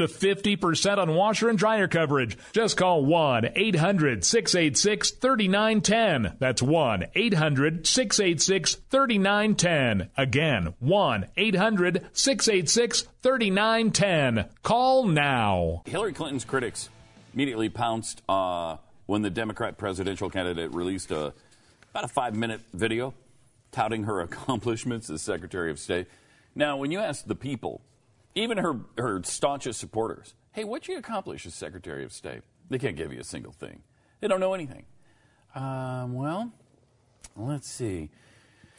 to 50% on washer and dryer coverage. Just call 1 800 686 3910. That's 1 800 686 3910. Again, 1 800 686 3910. Call now. Hillary Clinton's critics immediately pounced uh, when the Democrat presidential candidate released a about a five minute video touting her accomplishments as Secretary of State. Now, when you ask the people, even her, her staunchest supporters, hey, what'd you accomplish as Secretary of State? They can't give you a single thing. They don't know anything. Um, well, let's see.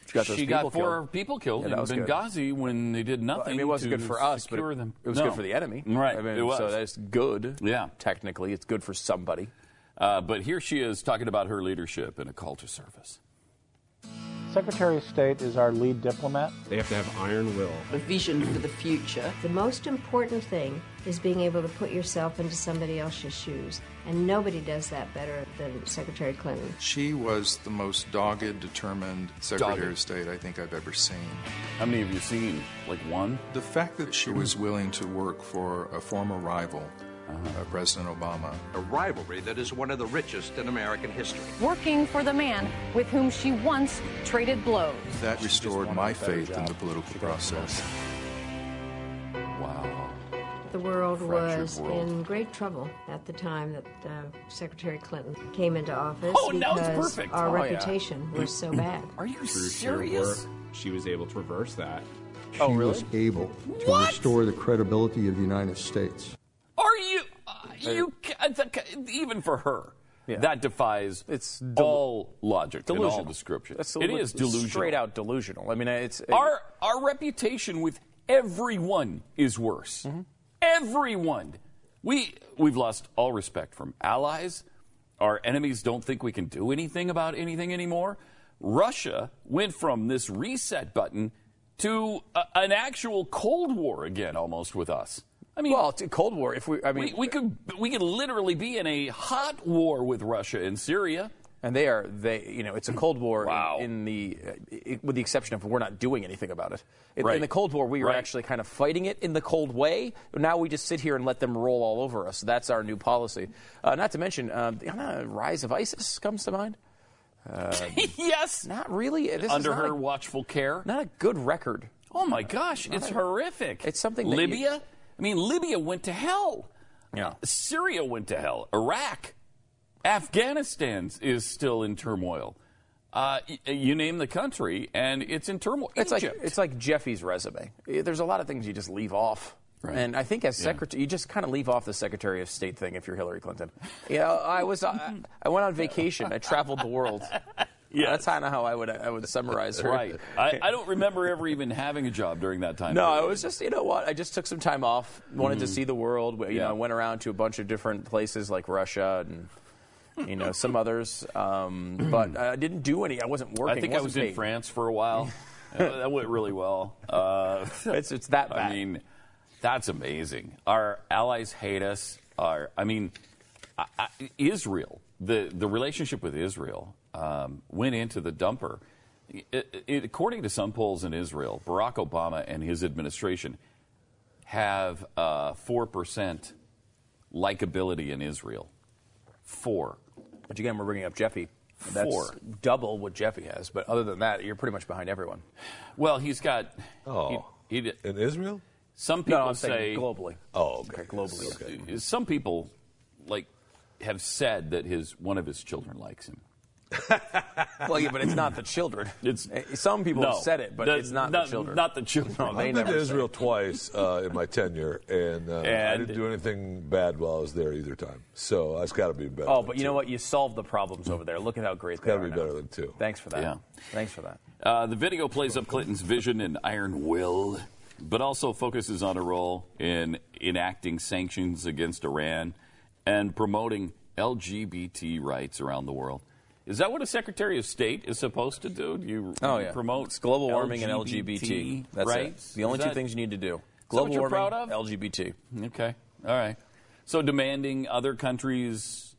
She got, she got four killed. people killed yeah, in Benghazi good. when they did nothing. Well, I mean, it wasn't good for us, but it, it was no. good for the enemy. Right. I mean, it was. So that's good. Yeah. Technically, it's good for somebody. Uh, but here she is talking about her leadership in a call to service. Secretary of State is our lead diplomat. They have to have iron will. A vision for the future. The most important thing is being able to put yourself into somebody else's shoes. And nobody does that better than Secretary Clinton. She was the most dogged, determined Secretary dogged. of State I think I've ever seen. How many have you seen? Like one? The fact that she was willing to work for a former rival uh, President Obama. A rivalry that is one of the richest in American history. Working for the man with whom she once traded blows. That restored my faith in the political process. Wow. The world was world. in great trouble at the time that uh, Secretary Clinton came into office. Oh, now it's perfect. Our oh, reputation yeah. was so bad. Are you Through serious? Work, she was able to reverse that. She oh, really? was able to what? restore the credibility of the United States. You? Even for her. Yeah. That defies it's del- all logic delusional. and all description. That's it is delusional. Straight out delusional. I mean, it's it, our our reputation with everyone is worse. Mm-hmm. Everyone. We we've lost all respect from allies. Our enemies don't think we can do anything about anything anymore. Russia went from this reset button to a, an actual Cold War again, almost with us. I mean, well, Cold War. If we, I mean, we, we, could we could literally be in a hot war with Russia and Syria. And they are they, you know, it's a Cold War wow. in, in the, uh, with the exception of we're not doing anything about it. In, right. in the Cold War, we were right. actually kind of fighting it in the cold way. Now we just sit here and let them roll all over us. That's our new policy. Uh, not to mention, uh, the uh, rise of ISIS comes to mind. Uh, yes, not really. This Under her a, watchful care. Not a good record. Oh my gosh, not it's a, horrific. It's something. Libya. You, I mean, Libya went to hell. Yeah. Syria went to hell. Iraq, Afghanistan is still in turmoil. Uh, you name the country, and it's in turmoil. It's Egypt. like it's like Jeffy's resume. There's a lot of things you just leave off. Right. And I think as secretary, yeah. you just kind of leave off the Secretary of State thing if you're Hillary Clinton. You know, I was I, I went on vacation. I traveled the world. Yeah, that's kind of how I would I would summarize her. Right. I, I, don't remember ever even having a job during that time. No, period. it was just you know what I just took some time off. Wanted mm-hmm. to see the world. You yeah. know, went around to a bunch of different places like Russia and you know some others. Um, but I didn't do any. I wasn't working. I think I was paid. in France for a while. that went really well. Uh, it's it's that bad. I mean, that's amazing. Our allies hate us. Our I mean, I, I, Israel. The the relationship with Israel um, went into the dumper. It, it, according to some polls in Israel, Barack Obama and his administration have uh, four percent likability in Israel. Four. But again, we're bringing up Jeffy. That's Four. double what Jeffy has. But other than that, you're pretty much behind everyone. Well, he's got. Oh, he, he, in Israel. Some people no, I'm say globally. Oh, okay. okay globally. Okay. Some people like have said that his one of his children likes him. Well, yeah, but it's not the children. It's some people no, have said it, but the- it's not, not- the children. not the children. No, I've been to Israel it. twice uh, in my tenure, and, uh, I didn't do anything bad while I was there either time. So that's got to be better. Oh, than but you know what? You solved the problems over there. Look at how great they Gotta are be now. better than two. Thanks for that. Yeah. Thanks for that. Uh, the video plays up Clinton's vision and iron will, but also focuses on her role in enacting sanctions against Iran and promoting LGBT rights around the world. Is that what a Secretary of State is supposed to do? Do you Oh yeah, promote It's global warming and LGBT. That's rights? it. The only Is two things you need to do: global warming, proud of? LGBT. Okay, all right. So demanding other countries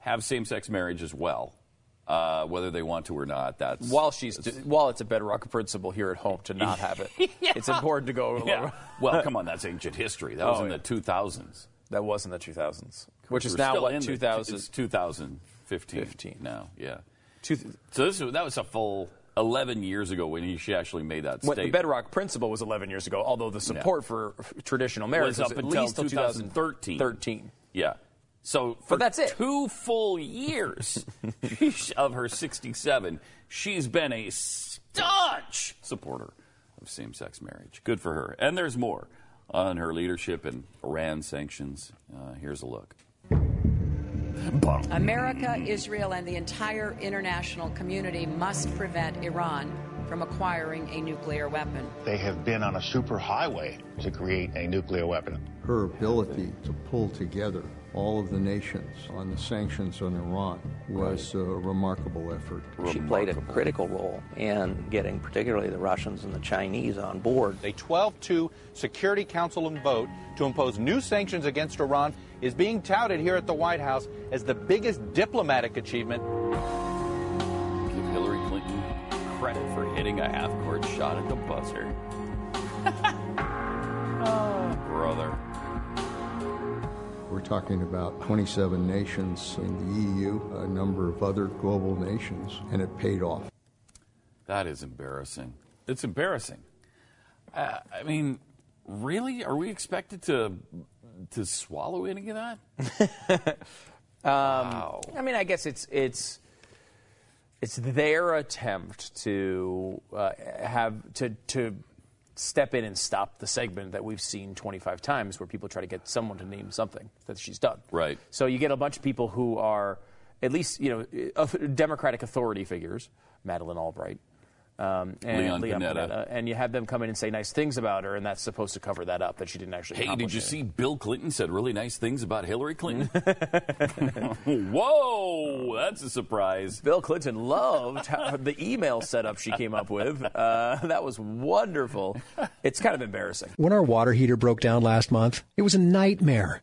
have same-sex marriage as well, uh, whether they want to or not. That's While she's while it's a bedrock principle here at home to not have it, it's important to go. Yeah. Well, come on, that's ancient history. That was Oh, in yeah. the 2000s. That was in the 2000s, which is We're now what in the- 2000. It's 2015 15. now. Yeah. Two- So this was- that was a full 11 years ago when she actually made that What the bedrock principle was 11 years ago, although the support for traditional marriage was was, up at until least 2013. 2013. Yeah. So for that's it. two full years of her 67, she's been a staunch supporter of same-sex marriage. Good for her. And there's more on her leadership and Iran sanctions. Uh, here's a look. America, Israel, and the entire international community must prevent Iran from acquiring a nuclear weapon. They have been on a superhighway to create a nuclear weapon. Her ability to pull together all of the nations on the sanctions on Iran was a remarkable effort. She played a critical role in getting particularly the Russians and the Chinese on board. A 12 2 Security Council vote to impose new sanctions against Iran is being touted here at the White House as the biggest diplomatic achievement. Give Hillary Clinton credit for hitting a half-court shot at the buzzer. oh, brother. We're talking about 27 nations in the EU, a number of other global nations, and it paid off. That is embarrassing. It's embarrassing. Uh, I mean, really? Are we expected to to swallow any of that? Um, I mean, I guess it's it's it's their attempt to uh, have to to step in and stop the segment that we've seen 25 times, where people try to get someone to name something that she's done. Right. So you get a bunch of people who are at least you know uh, Democratic authority figures, Madeleine Albright. Um, and Leon Panetta. and you have them come in and say nice things about her, and that's supposed to cover that up that she didn't actually. Hey, did you anything. see Bill Clinton said really nice things about Hillary Clinton? Whoa, that's a surprise. Bill Clinton loved the email setup she came up with. Uh, that was wonderful. It's kind of embarrassing. When our water heater broke down last month, it was a nightmare.